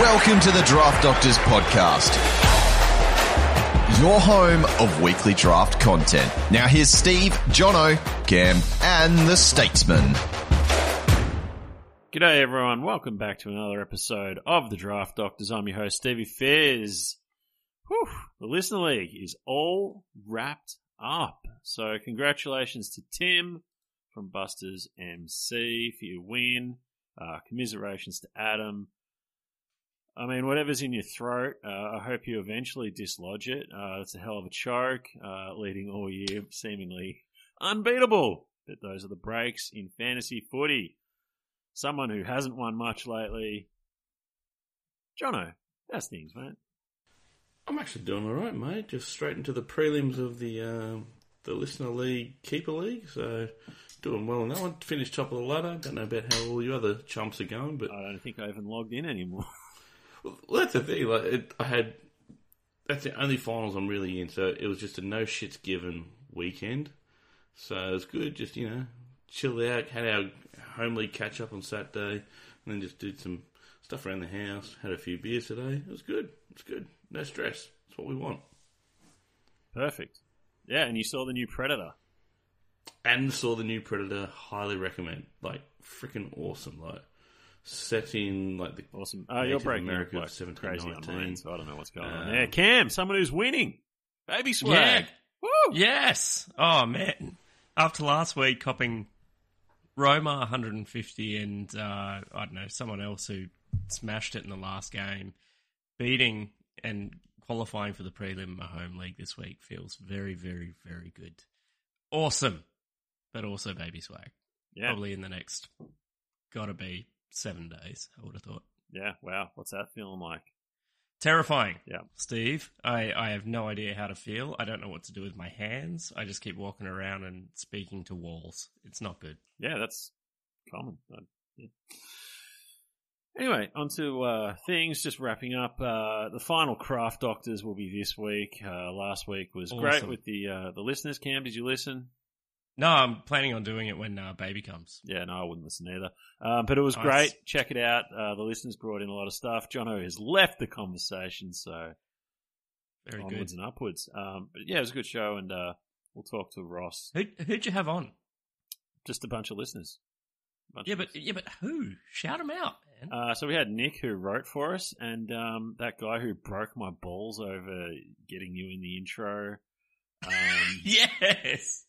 Welcome to the Draft Doctors Podcast, your home of weekly draft content. Now here's Steve, Jono, Gam, and the Statesman. G'day everyone, welcome back to another episode of the Draft Doctors. I'm your host Stevie Fairs. Whew, the Listener League is all wrapped up. So congratulations to Tim from Busters MC for your win. Uh, commiserations to Adam. I mean, whatever's in your throat, uh, I hope you eventually dislodge it. Uh, it's a hell of a choke, uh, leading all year seemingly unbeatable. But those are the breaks in fantasy footy. Someone who hasn't won much lately. Jono, how's things, mate? I'm actually doing all right, mate. Just straight into the prelims of the um, the listener league keeper league, so doing well on that one. Finished top of the ladder. Don't know about how all your other chumps are going, but I don't think I even logged in anymore. well, that's the thing. Like it, I had that's the only finals I'm really in, so it was just a no shits given weekend. So it was good. Just you know, chill out. Had our home league catch up on Saturday, and then just did some stuff around the house. Had a few beers today. It was good. It's good. No stress. That's what we want. Perfect. Yeah, and you saw the new Predator. and saw the new Predator. Highly recommend. Like freaking awesome. Like set in like the Awesome. Oh, you're Native breaking America up of like crazy 1719. online, so I don't know what's going on Um, there. Cam, someone who's winning. Baby swag. Yeah. Woo! Yes. Oh man. After last week, copping Roma 150 and uh, I don't know someone else who smashed it in the last game, beating and qualifying for the prelim in my home league this week feels very, very, very good. Awesome, but also baby swag. Yeah. Probably in the next, gotta be seven days. I would have thought. Yeah. Wow. What's that feeling like? Terrifying. Yeah. Steve, I, I have no idea how to feel. I don't know what to do with my hands. I just keep walking around and speaking to walls. It's not good. Yeah, that's common. Yeah. Anyway, on to uh, things. Just wrapping up. Uh, the final Draft Doctors will be this week. Uh, last week was great with the uh, the listeners. Cam, did you listen? No, I'm planning on doing it when uh, baby comes. Yeah, no, I wouldn't listen either. Um, but it was Nice. great. Check it out. Uh, the listeners brought in a lot of stuff. Jono has left the conversation, so Very onwards good. and upwards. Um, but yeah, it was a good show, and uh, we'll talk to Ross. Who, who'd you have on? Just a bunch of listeners. Bunch Yeah, of- but yeah, but who? Shout them out, man. Uh, so we had Nick who wrote for us, and um, that guy who broke my balls over getting you in the intro, um, yes.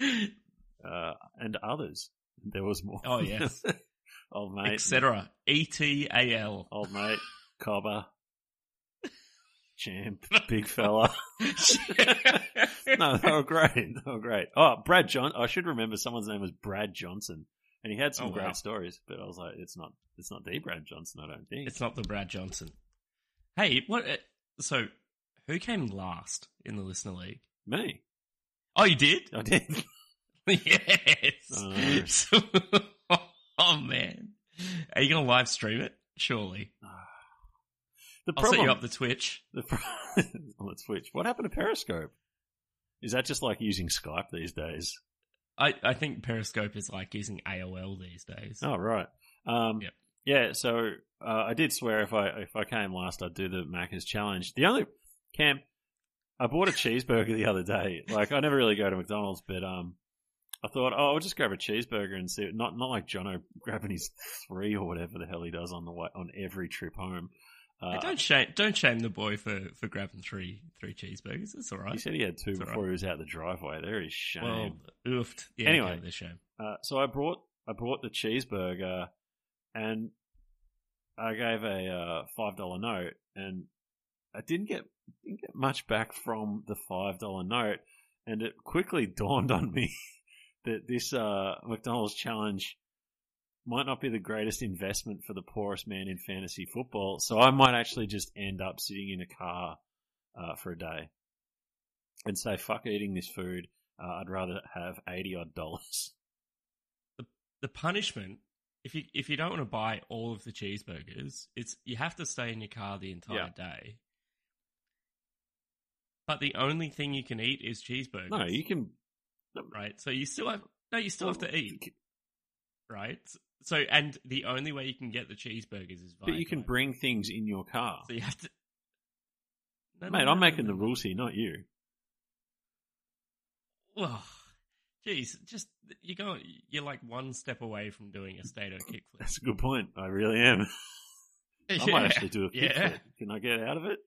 uh, and others. There was more. Oh, yes. old mate, Etc. E T A L. old mate, Cobber, Champ, big fella. no, they were great. They were great. Oh, Brad John. I should remember someone's name was Brad Johnson, and he had some Oh, wow. great stories. But I was like, it's not. It's not the Brad Johnson. I don't think. It's not the Brad Johnson. Hey, what? uh, So, who came last in the listener league? me. Oh, you did. I did. yes. Oh. oh man, are you gonna live stream it? Surely. The I'll set you up the Twitch. the pro- on the Twitch. What happened to Periscope? Is that just like using Skype these days? I, I think Periscope is like using AOL these days. Oh right. Um, Yep. Yeah. So uh, I did swear if I if I came last, I'd do the Macca's challenge. The only Cam, I bought a cheeseburger the other day. Like I never really go to McDonald's, but um, I thought, oh, I'll just grab a cheeseburger and see. Not not like Jono grabbing his three or whatever the hell he does on the way on every trip home. Uh, Hey, don't shame don't shame the boy for, for grabbing three three cheeseburgers. It's all right. he said he had two It's before he was out the driveway. There is shame. Well, oofed. Yeah, Anyway. okay, shame. Uh, so I brought I brought the cheeseburger, and I gave a uh, five dollar note, and I didn't get didn't get much back from the five dollar note, and it quickly dawned on me that this uh, McDonald's challenge might not be the greatest investment for the poorest man in fantasy football. So I might actually just end up sitting in a car uh, for a day and say, "Fuck eating this food." Uh, I'd rather have eighty odd dollars. The punishment if you if you don't want to buy all of the cheeseburgers, it's you have to stay in your car the entire day. But the only thing you can eat is cheeseburgers. No, you can. right? So you still have no, you still have to eat. right? So, and the only way you can get the cheeseburgers is via But you can drive. bring things in your car. So you have to. No, Mate, no, I'm no, making the rules here, not you. Well, geez, just you go. You're like one step away from doing a state kickflip. That's a good point. I really am. I might actually do a kickflip. Yeah. Can I get out of it?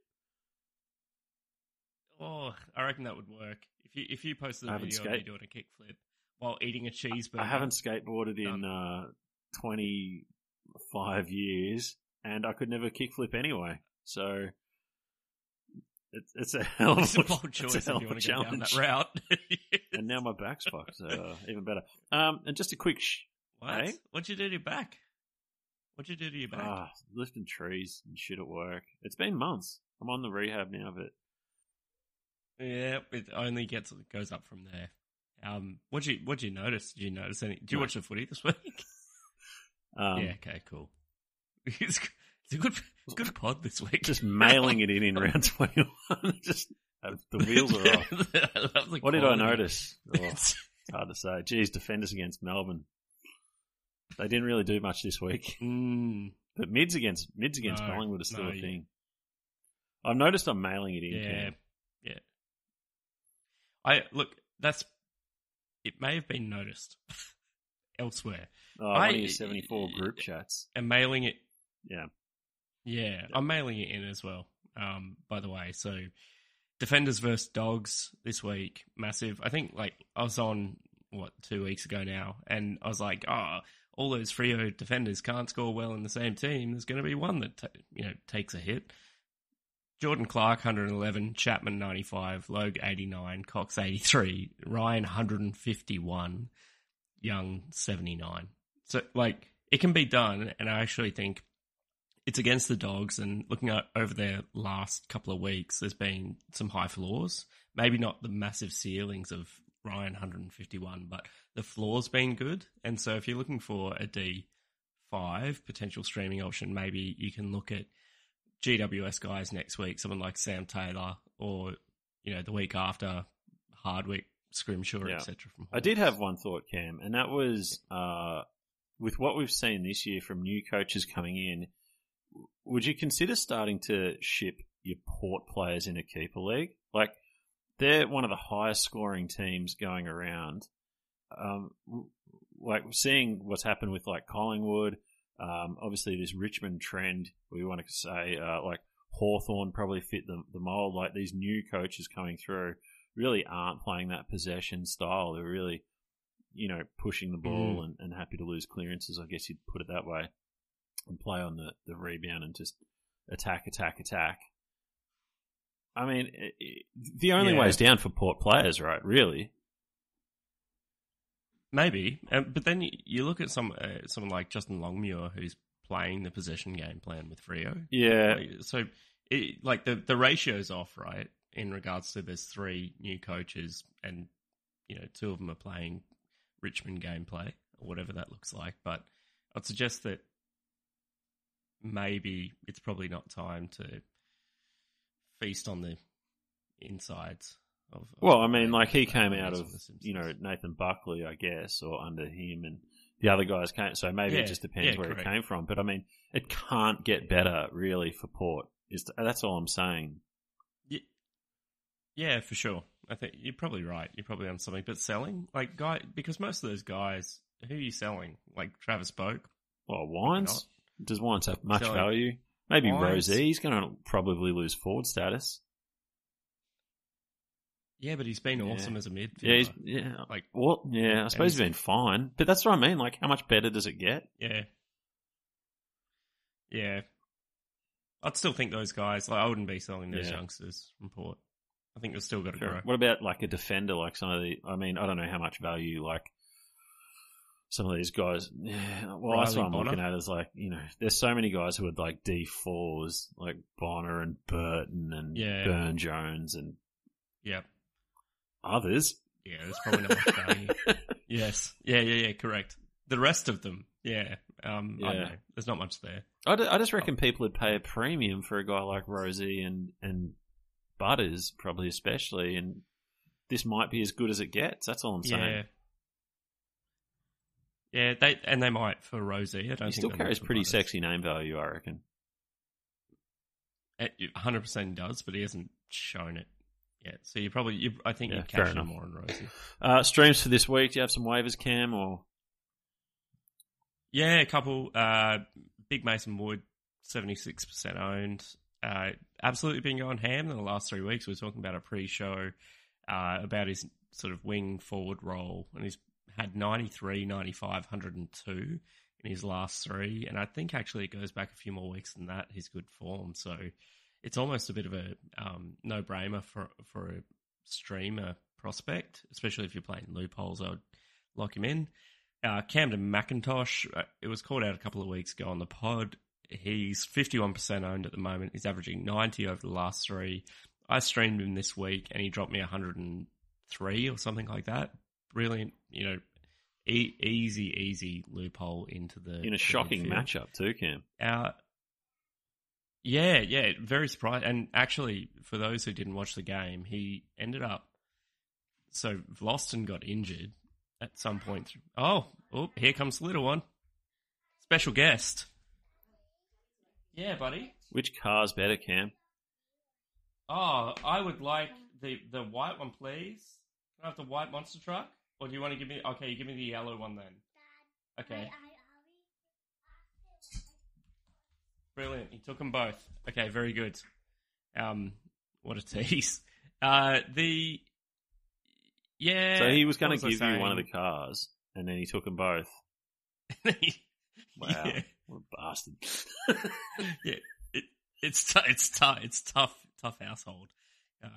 Oh, I reckon that would work. If you if you posted a video of you doing a kickflip while eating a cheeseburger, I haven't skateboarded in uh, 25 years, and I could never kickflip anyway. So it's, it's a hell of a a, bold choice a if you a want to go down challenge. that route. and now my back's fucked, so uh, even better. Um, and just a quick sh- what? Hey? What'd you do to your back? What'd you do to your back? ah, lifting trees and shit at work. It's been months. I'm on the rehab now, but Yeah, it only gets goes up from there. Um, what you what you notice? Did you notice any? Did you watch the footy this week? um, yeah. Okay. Cool. It's, it's a good it's a good pod this week. just mailing it in in round 21. just uh, the wheels are off. What did I notice? Oh, It's- hard to say. Geez, defenders against Melbourne. They didn't really do much this week. Mm, But mids against mids against No, Collingwood is still no, a yeah. thing. I've noticed I'm mailing it in. yeah, Cam. Yeah. I look. That's it. May have been noticed elsewhere. Oh, I- one of your 74 group chats. And mailing it Yeah. Yeah, I'm mailing it in as well. Um, by the way, so defenders versus dogs this week, massive. I think like I was on what two weeks ago now, and I was like, oh, all those Freo defenders can't score well in the same team. There's going to be one that ta you know takes a hit. Jordan Clark 111, Chapman 95, Logue 89, Cox 83, Ryan 151, Young 79. So like it can be done, and I actually think it's against the dogs. And looking at over their last couple of weeks, there's been some high floors. Maybe not the massive ceilings of Ryan 151, but the floor's been good. And so if you're looking for a D5 potential streaming option, maybe you can look at GWS guys next week, someone like Sam Taylor, or you know the week after Hardwick, Scrimshaw, Yeah. etc. From I did have one thought, Cam, and that was uh, with what we've seen this year from new coaches coming in, would you consider starting to ship your port players in a keeper league? Like, they're one of the highest scoring teams going around. Um, like, seeing what's happened with, like, Collingwood, um, obviously this Richmond trend, we want to say, uh, like, Hawthorn probably fit the, the mold. Like, these new coaches coming through really aren't playing that possession style. They're really, you know, pushing the ball and, and happy to lose clearances, I guess you'd put it that way, and play on the, the rebound and just attack, attack, attack. I mean, i i the only Yeah. way is down for port players, right? Really? Maybe, um, but then you, you look at some uh, someone like Justin Longmuir who's playing the possession game plan with Freo. Yeah. So, it, like the the ratio's off, right? In regards to there's three new coaches, and you know two of them are playing Richmond gameplay or whatever that looks like. But I'd suggest that maybe it's probably not time to feast on the insides. Of, of Well, I mean, like he came out of you know Nathan Buckley, I guess, or under him, and the other guys came. So maybe Yeah, it just depends yeah, where correct. it came from. But I mean, it can't get better really for Port. Is that's all I'm saying. Ye- Yeah, for sure. I think you're probably right. You're probably on something. But selling, like guy, because most of those guys, who are you selling? Like Travis Boak. Well, Wines does Wines have much Selling value? Maybe Wines. Rozee. He's going to probably lose forward status. Yeah, but he's been awesome as a midfielder. Yeah, he's, yeah. like Well, yeah, I suppose he's been fine, but that's what I mean. Like, how much better does it get? yeah, yeah. I'd still think those guys. Like I wouldn't be selling those Yeah. youngsters from Port. I think they've still got to grow. What about like a defender? Like some of the, I mean, I don't know how much value like some of these guys. Yeah, well, that's Riley what I'm looking at. Is like you know, there's so many guys who are like D fours, like Bonner and Burton and Yeah. Byrne-Jones and Yeah, others. yeah. There's probably not much value. yes. Yeah, yeah, yeah. Correct. The rest of them, yeah. Um, I Yeah. don't know. There's not much there. I, I just reckon people would pay a premium for a guy like Rozee and and Butters, probably especially, and this might be as good as it gets. That's all I'm saying. Yeah. Yeah, they and they might for Rozee. I don't He still carries pretty Butters. sexy name value, I reckon. It 100% does, but he hasn't shown it yet. So you probably, you, I think Yeah, you cash in more on Rozee. Uh, streams for this week. Do you have some waivers, Cam? Or Yeah, a couple. Uh, Big Mason Wood, 76% owned. Uh, absolutely been going ham in the last three weeks. We were talking about a pre-show uh, about his sort of wing forward role, and he's had 93, 95, 102 in his last three. And I think actually it goes back a few more weeks than that, his good form. So it's almost a bit of a um, no-brainer for, for a streamer prospect, especially if you're playing loopholes. I would lock him in. Uh, Kamdyn McIntosh, uh, it was called out a couple of weeks ago on the pod. He's 51% owned at the moment. He's averaging 90 over the last three. I streamed him this week and he dropped me 103 or something like that. Brilliant, you know, e- easy, easy loophole into the. in a shocking midfield. matchup too, Cam. Uh, yeah, yeah, very surprised. And actually, for those who didn't watch the game, he ended up. So Vlastuin got injured at some point. Oh, oh, here comes the little one. Special guest. Yeah, buddy. Which car's better, Cam? Oh, I would like the the white one, please. Can I have the white monster truck? Or do you want to give me? Okay, you give me the yellow one then. Okay. Brilliant. He took them both. Okay, very good. Um, what a tease. Uh, the yeah. so he was going to give you one of the cars, and then he took them both. Wow, Yeah. what a bastard! yeah, it, it's t- it's tough. It's tough. Tough household. Uh,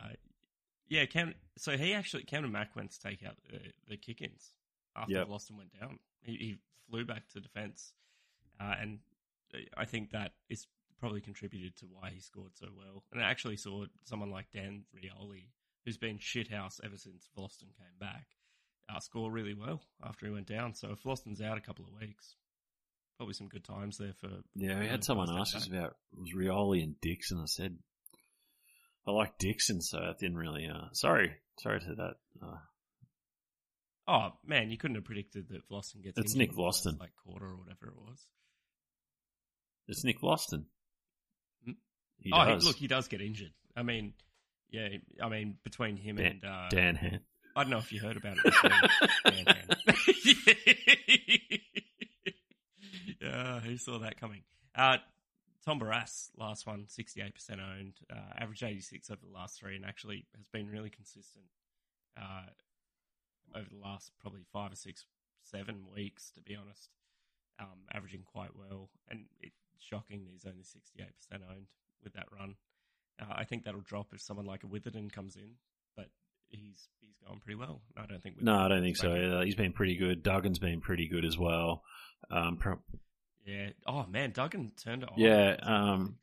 yeah, Cam. So he actually Cameron Mack went to take out the, the kick-ins after Yep. Vlastuin went down. He, he flew back to defence, uh, and I think that is probably contributed to why he scored so well. And I actually saw someone like Dan Rioli, who's been shithouse ever since Vlastuin came back, uh, score really well after he went down. So if Vlastuin's out a couple of weeks, probably some good times there for Yeah, we had someone ask us about was Rioli and Dixon. I said I like Dixon, so I didn't really. Uh, sorry, sorry to that. Uh, Oh man, you couldn't have predicted that Vlastuin gets. It's Nick Vlastuin. like quarter or whatever it was. It's Nick Vlastuin. Hmm? He oh. He, look, he does get injured. I mean, yeah, I mean between him Dan- and uh, Dan Hand. I don't know if you heard about it. Before. Dan Hand. yeah, who saw that coming? Uh, Tom Barrass, last one, 68% owned, uh, average 86 over the last three, and actually has been really consistent uh, over the last probably five or six, seven weeks, to be honest, um, averaging quite well. And it's shocking that he's only 68% owned with that run. Uh, I think that'll drop if someone like a Witherden comes in, but he's he's going pretty well. I don't think. No, I don't think so. Either. He's been pretty good. Duggan's been pretty good as well. Um, pro- Yeah. Oh man, Duggan turned it on. Yeah, um,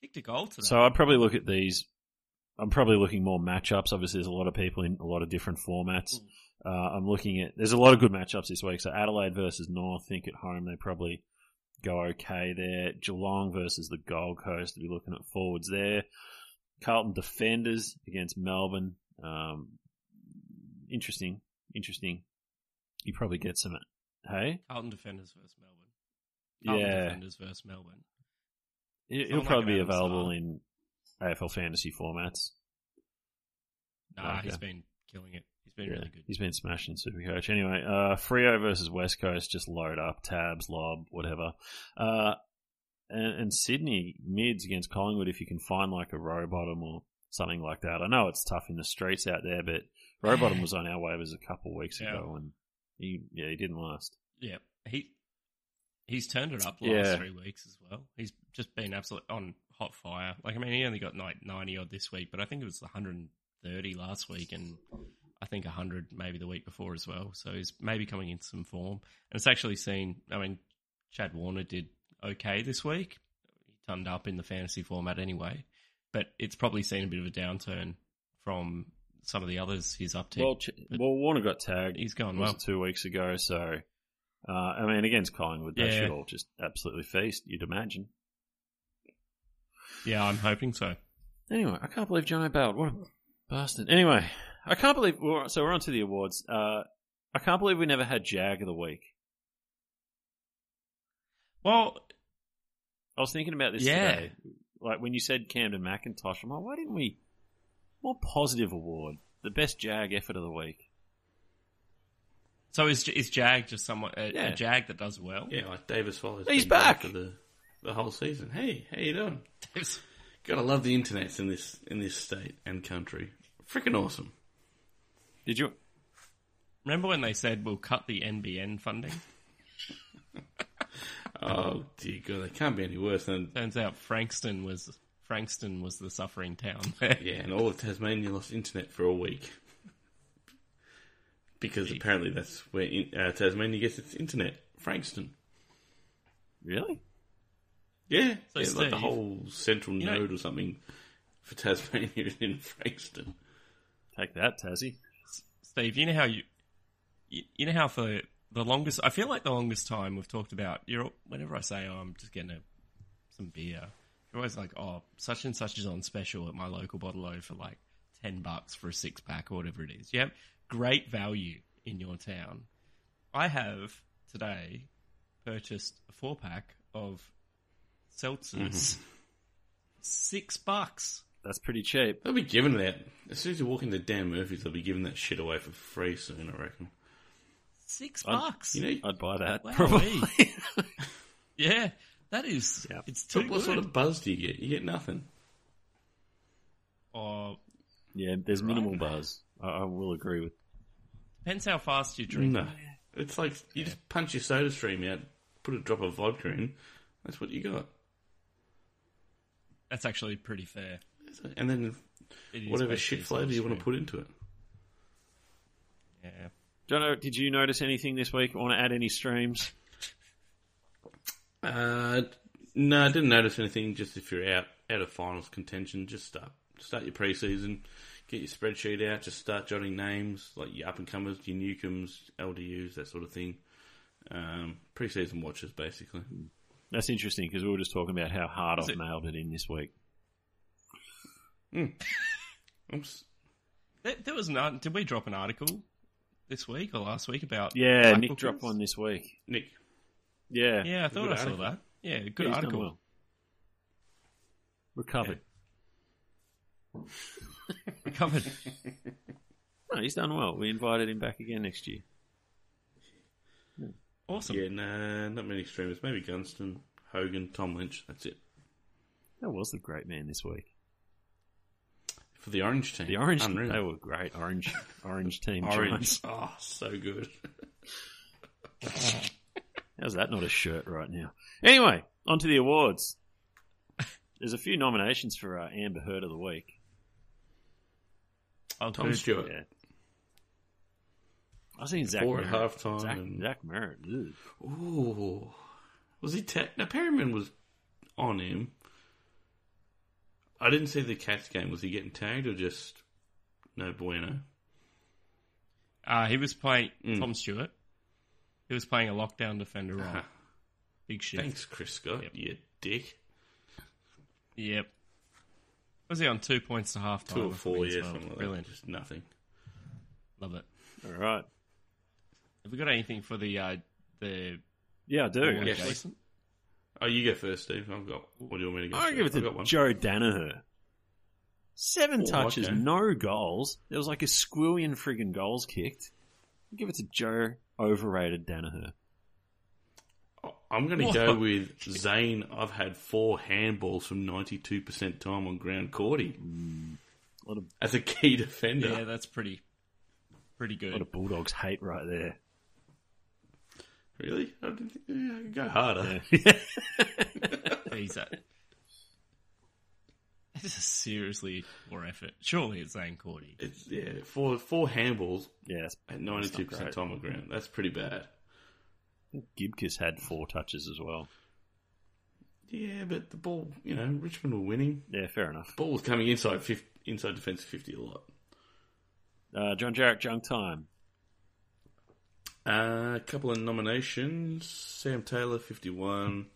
kicked a goal today. So I'd probably look at these. I'm probably looking more matchups. Obviously, there's a lot of people in a lot of different formats. Mm. Uh, I'm looking at. There's a lot of good matchups this week. So Adelaide versus North. I think at home they probably go okay there. Geelong versus the Gold Coast. To be looking at forwards there. Carlton defenders against Melbourne. Um, interesting. Interesting. You probably get some. Hey, Carlton defenders versus Melbourne. Carlton yeah, defenders versus Melbourne. It, like probably be available in AFL fantasy formats. Nah, he's been killing it. He's been Yeah, really good. He's been smashing Supercoach. Anyway, uh, Freo versus West Coast, just load up, tabs, Lobb, whatever. Uh, and, and Sydney mids against Collingwood if you can find like a Rowbottom or something like that. I know it's tough in the streets out there, but Rowbottom was on our waivers a couple weeks Yeah. ago and he, yeah, he didn't last. Yeah, he he's turned it up last Yeah. three weeks as well. He's just been absolute on hot fire. Like I mean, he only got like ninety odd this week, but I think it was one hundred and thirty last week, and I think hundred maybe the week before as well. So he's maybe coming in some form, and it's actually seen. I mean, Chad Warner did okay this week. He turned up in the fantasy format anyway, but it's probably seen a bit of a downturn from some of the others. His uptick. Well, Ch- well, Warner got tagged. he's was well. two weeks ago, so uh, I mean, against Collingwood, they Yeah. should all just absolutely feast. You'd imagine. Yeah, I'm hoping so. Anyway, I can't believe John O'Ballard. What a bastard. Anyway, I can't believe. Well, so we're on to the awards. Uh, I can't believe we never had Jag of the week. Well, I was thinking about this Yeah. today. Like when you said Kamdyn McIntosh, I'm like, why didn't we more positive award? The best Jag effort of the week. so is is Jag just someone a, Yeah. a Jag that does well? Yeah, like Davis Wallace. He's been back. for the the whole season. Hey, how you doing? Gotta love the internets in this in this state and country. Freaking awesome. Did you? Remember when they said we'll cut the NBN funding? Oh dear God, it can't be any worse than Turns out Frankston was Frankston was the suffering town. yeah. And all of Tasmania lost internet for a week because apparently that's where in, uh, Tasmania gets its internet. Frankston. Really? Yeah, So, yeah like the whole central you know- node or something for Tasmania is in Frankston. Take that, Tassie. Steve, you know how you, you you know how for the longest I feel like the longest time we've talked about you're whenever I say oh I'm just getting a, some beer, you're always like oh such and such is on special at my local bottle o for like ten bucks for a six pack or whatever it is. You have great value in your town. I have today purchased a four pack of seltzers, mm-hmm. six bucks. That's pretty cheap. They'll be giving that as soon as you walk into Dan Murphy's. They'll be giving that shit away for free soon. I reckon. Six I'm- bucks. You know, I'd buy that. Wow, Probably. Yeah, that is. Yeah. It's too what, what good. sort of buzz do you get? You get nothing. Or yeah, there's minimal buzz. I, I will agree with. depends how fast you drink. No, it's like you just punch your Soda Stream out, put a drop of vodka in. That's what you got, That's actually pretty fair. And then It is whatever shit flavour you want to put into it. Yeah. Jono, did you notice anything this week? Want to add any streams? Uh, no, I didn't notice anything. Just if you're out out of finals contention, just start start your preseason, get your spreadsheet out, just start jotting names like your up and comers, your Newcombes, LDUs, that sort of thing. Um, preseason watches, basically. That's interesting because we were just talking about how hard Is I've it- nailed it in this week. Mm. Oops. There, there was an. Did we drop an article this week or last week about? Yeah, black Nick bookers? dropped one this week. Nick, Yeah, Yeah, I thought Good I saw article. that. Yeah, good He's done article. well. Recovered. Covered. No, he's done well. We invited him back again next year. Awesome. yeah, nah, not many streamers. Maybe Gunston, Hogan, Tom Lynch. That's it That was the great man this week. For the Orange team. The orange, Unreal. they were great. Orange, orange team. Orange. Giants. Oh, so good. How's that not a shirt right now? Anyway, on to the awards. There's a few nominations for uh, Amber Heard of the Week. Oh, Tom. Stewart. Yeah. I seen Zach Four at halftime Zach, and- Zach Merrett. ugh. Ooh. Was he ta- Now, Perryman was on him. I didn't see the Cats game. Was he getting tagged or just no bueno? Uh, he was playing Mm. Tom Stewart. He was playing a lockdown defender role. Huh. Big shit. Thanks, Chris Scott, Yep. you dick. Yep. Was he on two points to half time? Two or four, yeah, something like Brilliant. that. Just nothing. Love it. All right. Have we got anything for the uh, the Yeah, I do. Yes. Jason? Oh, you go first, Steve. I've got. What do you want me to go? I first? give it I've to one. Joe Daniher. Seven Oh, touches, okay. no goals. There was like a squillion friggin' goals kicked. I give it to Joe overrated Daniher. Oh, I'm going to go with Zaine. I've had four handballs from 92% time on ground courty mm. A lot of, as a key defender. Yeah, that's pretty pretty a lot good. of Bulldogs hate right there. Really? I didn't think, yeah, I could go harder. He's a, it's a seriously poor effort. Surely it's Zaine Cordy. It's, yeah, four four handballs Yeah, that's- at 92% great. time on ground. That's pretty bad. Gibcus had four touches as well. Yeah, but the ball, you know, Richmond were winning. Yeah, fair enough. Ball was coming inside 50, inside defence 50 a lot. Uh, John Jarrett, junk time. Uh, a couple of nominations: Sam Taylor, fifty-one,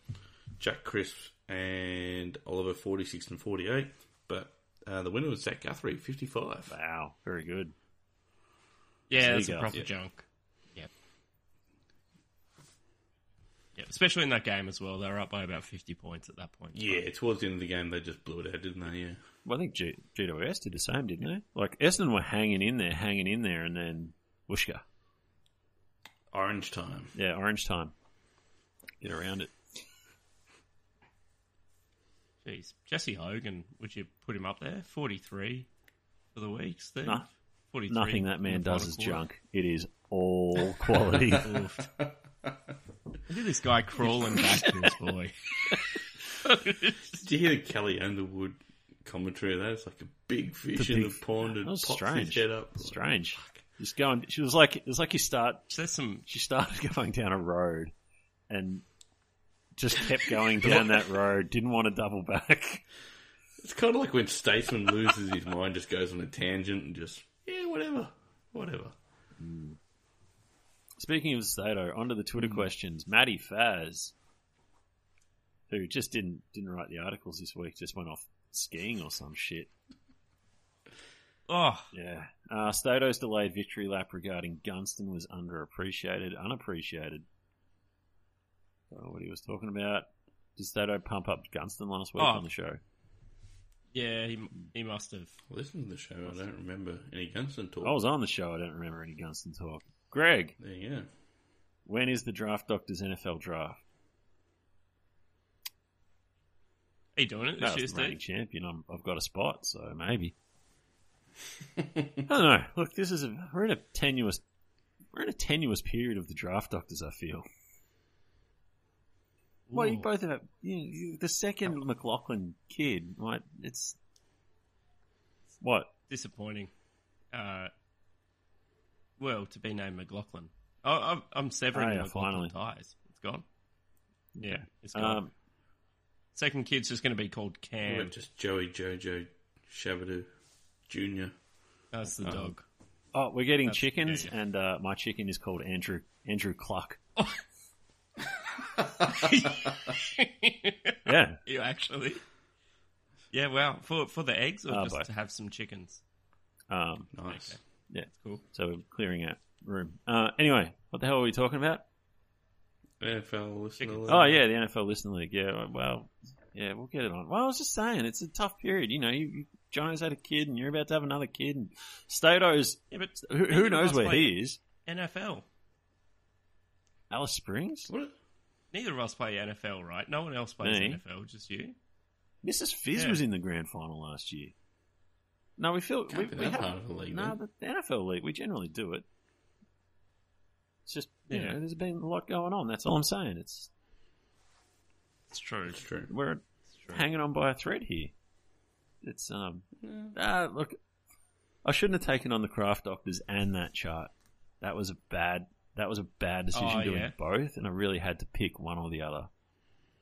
Jack Crisp, and Oliver, forty-six and forty-eight. But uh, the winner was Zach Guthrie, fifty-five. Wow, very good. Yeah, There that's a proper Yeah. junk. Yep. Yep. especially in that game as well. They were up by about 50 points at that point. Yeah, towards the end of the game, they just blew it out, didn't they? Yeah. Well, I think G- GWS did the same, didn't they? Like Essendon were hanging in there, hanging in there, and then Wooshka. Orange time. Yeah, orange time. Get around it. Jeez. Jesse Hogan, would you put him up there? 43 for the week, Steve? No. 43 Nothing that man does final is quarter. junk. It is all quality. Look at this guy crawling back to his boy. Did you hear the Kelly Underwood commentary of that? It's like a big fish The in big- the pond and pops strange. his head up. Strange. Just going. She was like, it was like you start. There's some She started going down a road, and just kept going down that road. Didn't want to double back. It's kind of like when Statesman loses his mind, just goes on a tangent and just, yeah, whatever. Whatever. Mm. Speaking of Stato, onto the Twitter mm. questions. Matty Faz, who just didn't didn't write the articles this week, just went off skiing or some shit. Oh, Yeah. Uh, Stato's delayed victory lap regarding Gunston was underappreciated, unappreciated. So what he was talking about. Did Stato pump up Gunston last week Oh. on the show? yeah, he, he must have. Listen to the show. I don't remember any Gunston talk. I was on the show. I don't remember any Gunston talk. Greg, There you go. when is the Draft Doctors NFL draft? Are you doing it No, this year, it's the reigning Steve? champion. I'm, I've got a spot, so maybe. I don't know. Look, this is a we're in a tenuous we're in a tenuous period of the draft doctors. I feel. Well, you both have you, you, the second McLaughlin kid. Right? It's what? Disappointing. Uh, well, to be named McLaughlin. Oh, I'm, I'm severing Oh, yeah, McLaughlin finally. ties. It's gone. Yeah, it's gone. Um, Second kid's just going to be called What Cam. just Joey Jojo Shabadoo Jr. That's the Oh. dog. oh, we're getting That's- chickens, yeah, yeah. and uh, my chicken is called Andrew Andrew Cluck. Yeah, you actually? Yeah, well, for for the eggs or Oh, just both. to have some chickens? Nice. um, Okay. yeah. That's cool. So we're clearing out room. Uh, anyway, what the hell are we talking about? NFL listener. Chickens. Oh yeah, the NFL Listener League. Yeah, well, yeah, we'll get it on. Well, I was just saying, it's a tough period. You know, you, you, Jono's had a kid, and you're about to have another kid, and Stato's. Yeah, but Who, who knows where he is? NFL. Alice Springs. What? Neither of us play NFL, right? No one else plays Me. NFL, just you. Mrs. Fizz Yeah. was in the grand final last year. No, we feel Can't we, be we that have part of the league, No, then. the NFL league we generally do it. It's just you Yeah. know, there's been a lot going on. That's all I'm saying. It's It's true. It's true. we're It's true. hanging on by a thread here. It's um ah, look I shouldn't have taken on the Draft Doctors and that chart. That was a bad that was a bad decision Oh, doing yeah. both and I really had to pick one or the other.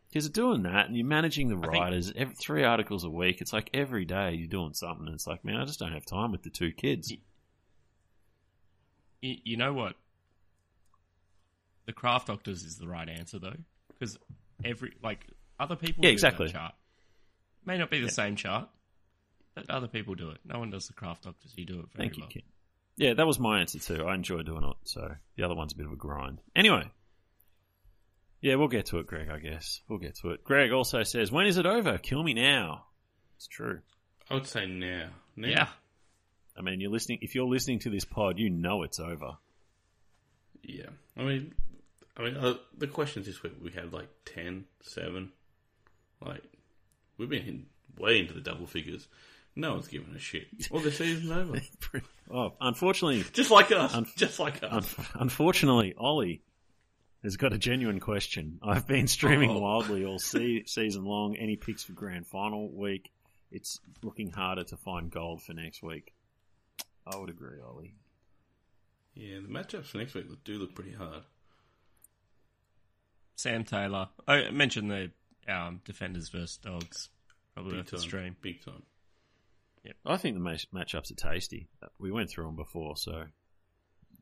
Because doing that and you're managing the I think- writers every three articles a week, it's like every day you're doing something and it's like, man, I just don't have time with the two kids. You, you know what? The Draft Doctors is the right answer though, because every like other people Yeah, do exactly. that chart. May not be the same chart, but other people do it. No one does the craft doctors. You do it very Thank you, well. Kim. Yeah, that was my answer too. I enjoy doing it, so the other one's a bit of a grind. Anyway. Yeah, we'll get to it, Greg, I guess. We'll get to it. Greg also says, When is it over? Kill me now. It's true. I would say now. now. Yeah, I mean, you're listening. If you're listening to this pod, you know it's over. Yeah. I mean, I mean, uh, the questions this week we had like 10, 7. Like, we've been in, way into the double figures. No one's giving a shit. Well, the season's over. Oh, unfortunately, Just like us. Un- just like un- us. unfortunately, Ollie has got a genuine question. I've been streaming Oh. wildly all se- season long. Any picks for grand final week? It's looking harder to find gold for next week. I would agree, Ollie. Yeah, the matchups for next week do look pretty hard. Sam Taylor. I mentioned the um, defenders versus dogs. Probably Big worth the time. stream. Big time. I think the match- matchups are tasty. We went through them before, so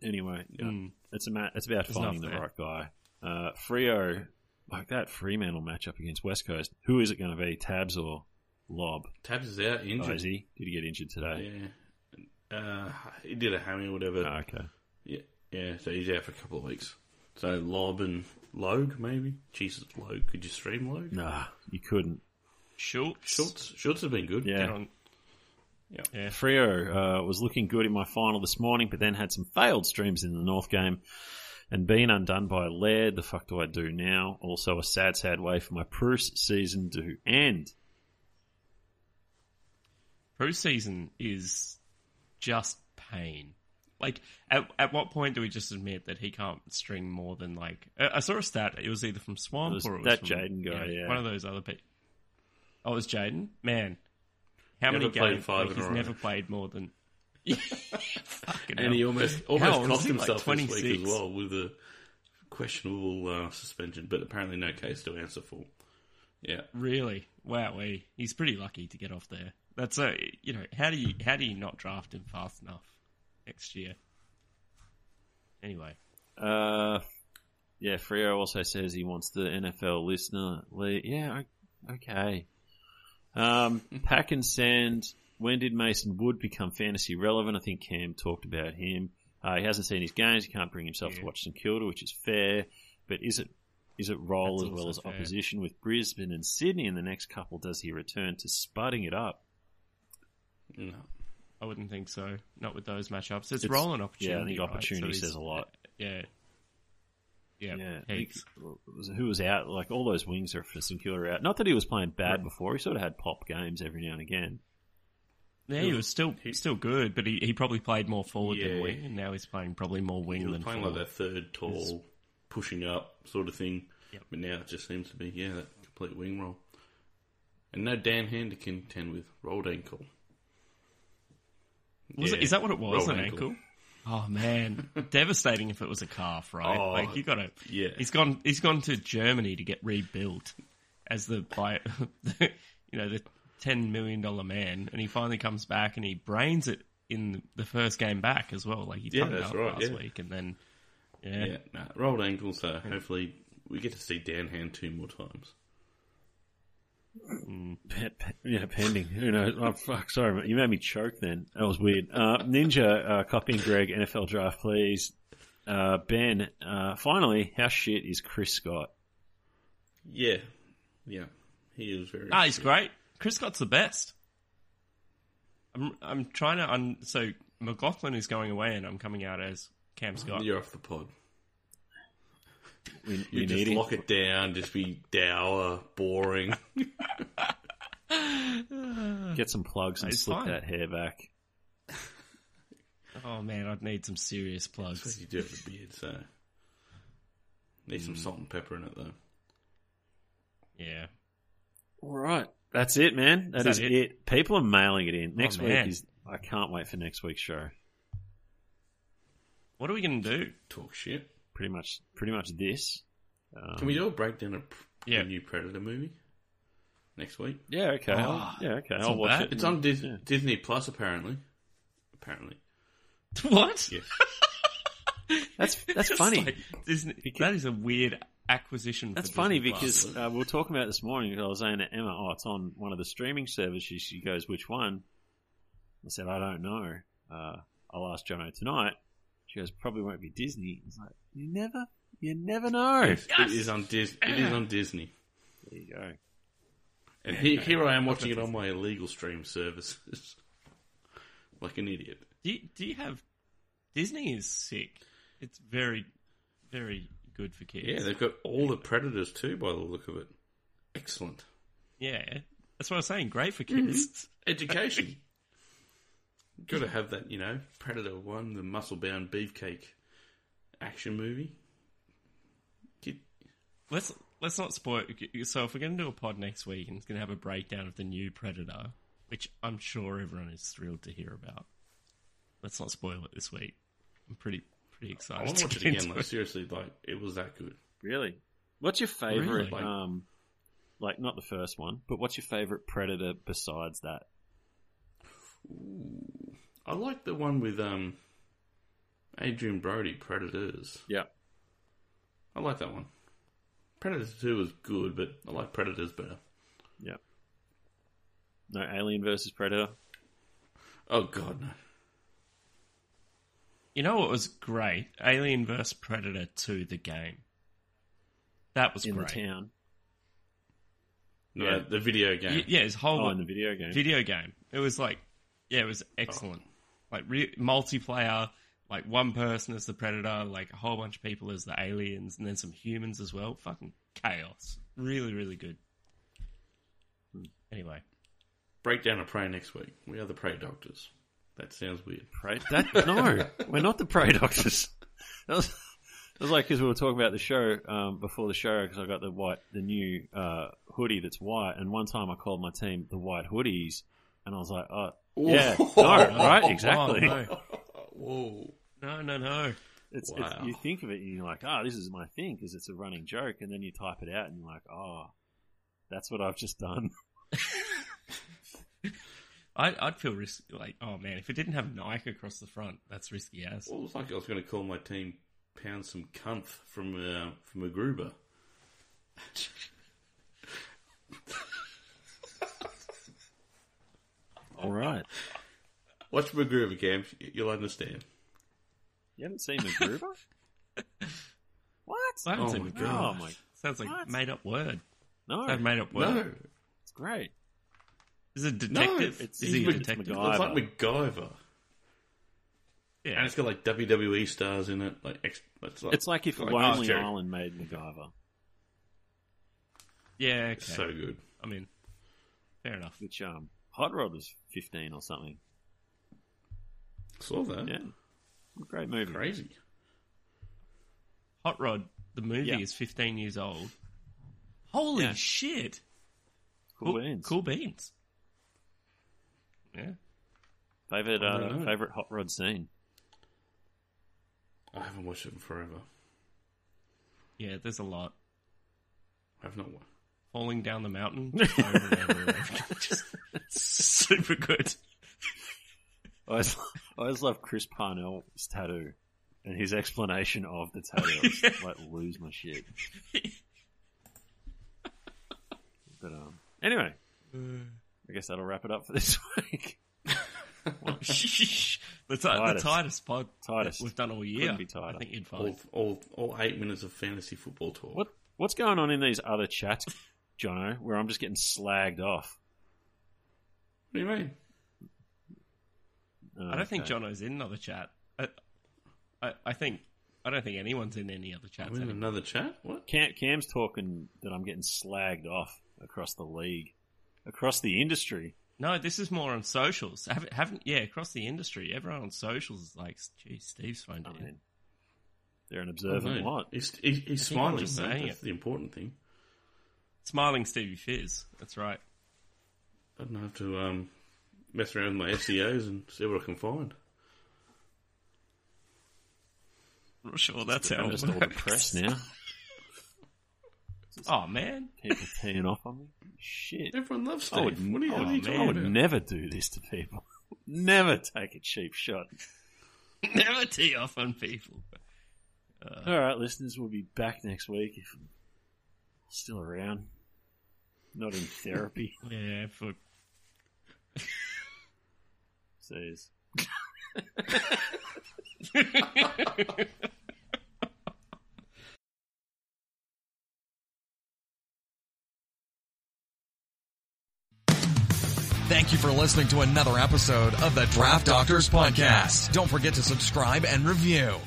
anyway, yeah, Mm. it's a ma- it's about It's finding the right guy. Uh, Freo, like that Fremantle matchup against West Coast. Who is it going to be? Tabs or Lobb? Tabs is out Oh, injured. is he? Did he get injured today? yeah. Uh, he did a hammy or whatever. Oh, okay. Yeah, yeah. So he's out for a couple of weeks. So Lobb and Logue, maybe. Jesus, Logue. Could you stream Logue? Nah, you couldn't. Schultz. Schultz, Schultz has been good. Yeah. Get on. Yeah. Yeah. Frio uh, was looking good in my final this morning, but then had some failed streams in the North game and being undone by Laird. The fuck do I do now? Also, a sad, sad way for my Bruce season to end. Pro season is just pain. Like, at at what point do we just admit that he can't string more than like? I I saw a stat. It was either from Swamp It was or it was that Jaden guy, know, yeah. one of those other people. Oh, it was Jaden. Man, how Never many played games? five like, in a he's row. never played more than. And hell. he almost How almost old cost he? Like himself this week as well with a questionable uh, suspension, but apparently no case to answer for. Yeah. Really? Wow, he's pretty lucky to get off there. That's a you know how do you how do you not draft him fast enough next year? Anyway, Uh, yeah, Frio also says he wants the NFL listener. lead. Yeah, okay. Um, Pack and Sand. When did Mason Wood become fantasy relevant? I think Cam talked about him. Uh, he hasn't seen his games. He can't bring himself to watch St Kilda, which is fair. But is it is it role That's as well as fair. opposition with Brisbane and Sydney in the next couple? Does he return to spudding it up? No. I wouldn't think so. Not with those matchups. It's, It's- rolling opportunity. yeah, I think right? opportunity says a lot. Yeah. Yeah. Yeah, I think- heaps. was- who was out? Like all those wings are for St Kilda out. Not that he was playing bad before. He sort of had pop games every now and again. Yeah, he was still still good, but he, he probably played more forward Yeah. than wing, and now he's playing probably more wing He was than playing forward. like that third tall, pushing up sort of thing. Yep. But now it just seems to be, yeah, that complete wing roll. And no Dan Hand to contend with. Rolled ankle. Was Yeah, it, is that what it was? rolled An ankle? Oh man, devastating if it was a calf, right? Oh, like you got to. yeah. He's gone. He's gone to Germany to get rebuilt as the by, the, you know, the ten million dollar man, and he finally comes back and he brains it in the first game back as well. Like he Yeah, that's up right, last yeah. week, and then yeah, Yeah, nah, rolled ankle, so hopefully we get to see Dan Hand two more times. Pe- pe- Yeah, pending. Who knows? Oh, fuck. Sorry, mate. you made me choke. Then that was weird. Uh, Ninja, uh, copying Greg NFL draft, please. Uh, ben, uh, finally, how shit is Chris Scott? Yeah. Yeah. He is very. ah, he's great. Chris Scott's the best. I'm I'm trying to un, so McLaughlin is going away, and I'm coming out as Cam Scott. You're off the pod. We, You we just need him. lock it down, just be dour, boring. Get some plugs and It's slip fine. that hair back. Oh man, I'd need some serious That's plugs. what you do have a beard, so. Need some salt and pepper in it, though. Yeah. All right. That's it, man. Is that is that it? it? People are mailing it in. Oh, next week man. is. I can't wait for next week's show. What are we going to do? Talk shit. Pretty much, pretty much this. Um, Can we do a breakdown of pr- Yeah. the new Predator movie next week? Yeah. Okay. Oh, yeah. Okay. it's I'll watch bad. it. It's on Dis- Yeah. Disney Plus, apparently. Apparently. What? Yes. That's that's It's funny. like Disney- Because- that is a weird acquisition. That's for funny Disney Plus. because uh, we were talking about it this morning. I was saying to Emma, "Oh, it's on one of the streaming services." She goes, "Which one?" I said, "I don't know. Uh, I'll ask Jono tonight." She goes, "Probably won't be Disney." I was like, "You never, you never know." Yes, It is on Dis- It is on Disney. There you go. And he- here I am watching it on my illegal stream services. like an idiot. do you, do you have Disney is sick. It's very, very good for kids. Yeah, they've got all the Predators too, by the look of it. Excellent. yeah. That's what I was saying. Great for Mm-hmm. kids. Education. Got to have that, you know, Predator 1, the muscle bound beefcake action movie. Kid- Let's let's not spoil. So if we're going to do a pod next week and it's going to have a breakdown of the new Predator, which I'm sure everyone is thrilled to hear about, let's not spoil it this week. I'm pretty pretty excited. I excited. want to watch get it again. into Like, seriously, like, it was that good. Really? What's your favorite? Really? Um, like not the first one, but what's your favorite Predator besides that? I like the one with um Adrien Brody, Predators. Yeah. I like that one. Predators 2 was good, but I like Predators better. Yeah. No Alien versus Predator. Oh, God, no. You know what was great? Alien vs Predator 2, the game. That was in great. the town. No, Yeah. the video game. Y- Yeah, his whole Oh, in the video game. video game. It was like, yeah, it was excellent. Like re- multiplayer, like one person as the predator, like a whole bunch of people as the aliens, and then some humans as well. Fucking chaos. Really, really good. Anyway, Breakdown of Prey next week. We are the Prey Doctors. That sounds weird. Prey? That no, we're not the prey doctors. That was, that was like because we were talking about the show um, before the show because I got the white, the new uh, hoodie that's white, and one time I called my team the White Hoodies, and I was like, oh yeah, no, right, exactly. Oh, no. Whoa. no, no, no. It's, Wow. it's you think of it and you're like, oh, this is my thing because it's a running joke, and then you type it out and you're like, oh, that's what I've just done. I, I'd feel risky. Like, oh man, if it didn't have Nike across the front, that's risky as. Well, it was like I was going to call my team pound some cunt from uh, from MacGruber. All right, Watch MacGruber, Cam. You'll understand. you haven't seen MacGruber? what? I haven't Oh seen my it. God. Oh my, Sounds like What? made up word. no, I've made up word. No, it's great. Is it no, detective? it's, Is he a detective? MacGyver. It's like MacGyver, Yeah. and it's got like WWE stars in it. Like, ex- it's like, It's like if Like Lonely Jerry. Island made MacGyver. yeah. Okay. it's so good. I mean, fair enough. Which um, Hot Rod was fifteen or something. Saw that. Yeah, great movie. Crazy. Hot Rod, the movie Yeah. is 15 years old. Holy Yeah. shit! Cool beans. Cool beans. Yeah. Favorite uh, favorite Hot Rod scene. I haven't watched it in forever. Yeah, there's a lot. I have not. wa- Falling down the mountain. over and over and over. Just super good. I always, I always love Chris Parnell's tattoo and his explanation of the tattoo. I just, like lose my shit. But um, anyway, I guess that'll wrap it up for this week. the, ti- the Tightest. tightest pod Tightest. we've done all year. Couldn't be tighter. I think you'd All, all, all eight minutes of fantasy football talk. What what's going on in these other chats, Jono? Where I'm just getting slagged off. What do you mean? Uh, I don't think okay. Jono's in another chat. I, I, I think I don't think anyone's in any other chats. I'm in anymore. another chat? What? Cam, Cam's talking that I'm getting slagged off across the league, across the industry. No, this is more on socials. Haven't, haven't yeah, across the industry, everyone on socials is like, "Gee, Steve's phoned I in." mean, they're an I observant don't lot. He's, he, he's smiling. just saying That's it. the important thing. Smiling Stevie Fizz. That's right. I don't have to um, mess around with my SEOs and see what I can find. I'm not sure that's how I'm it just all depressed now. Oh man, People teeing off on me. Shit. Everyone loves I Steve. would, what are you, I what are you would, talking I would about? never do this to people. Never take a cheap shot. never tee off on people. All right, listeners, we'll be back next week if I'm still around. Not in therapy. Yeah, for Says. Thank you for listening to another episode of the Draft Doctors Podcast. Don't forget to subscribe and review.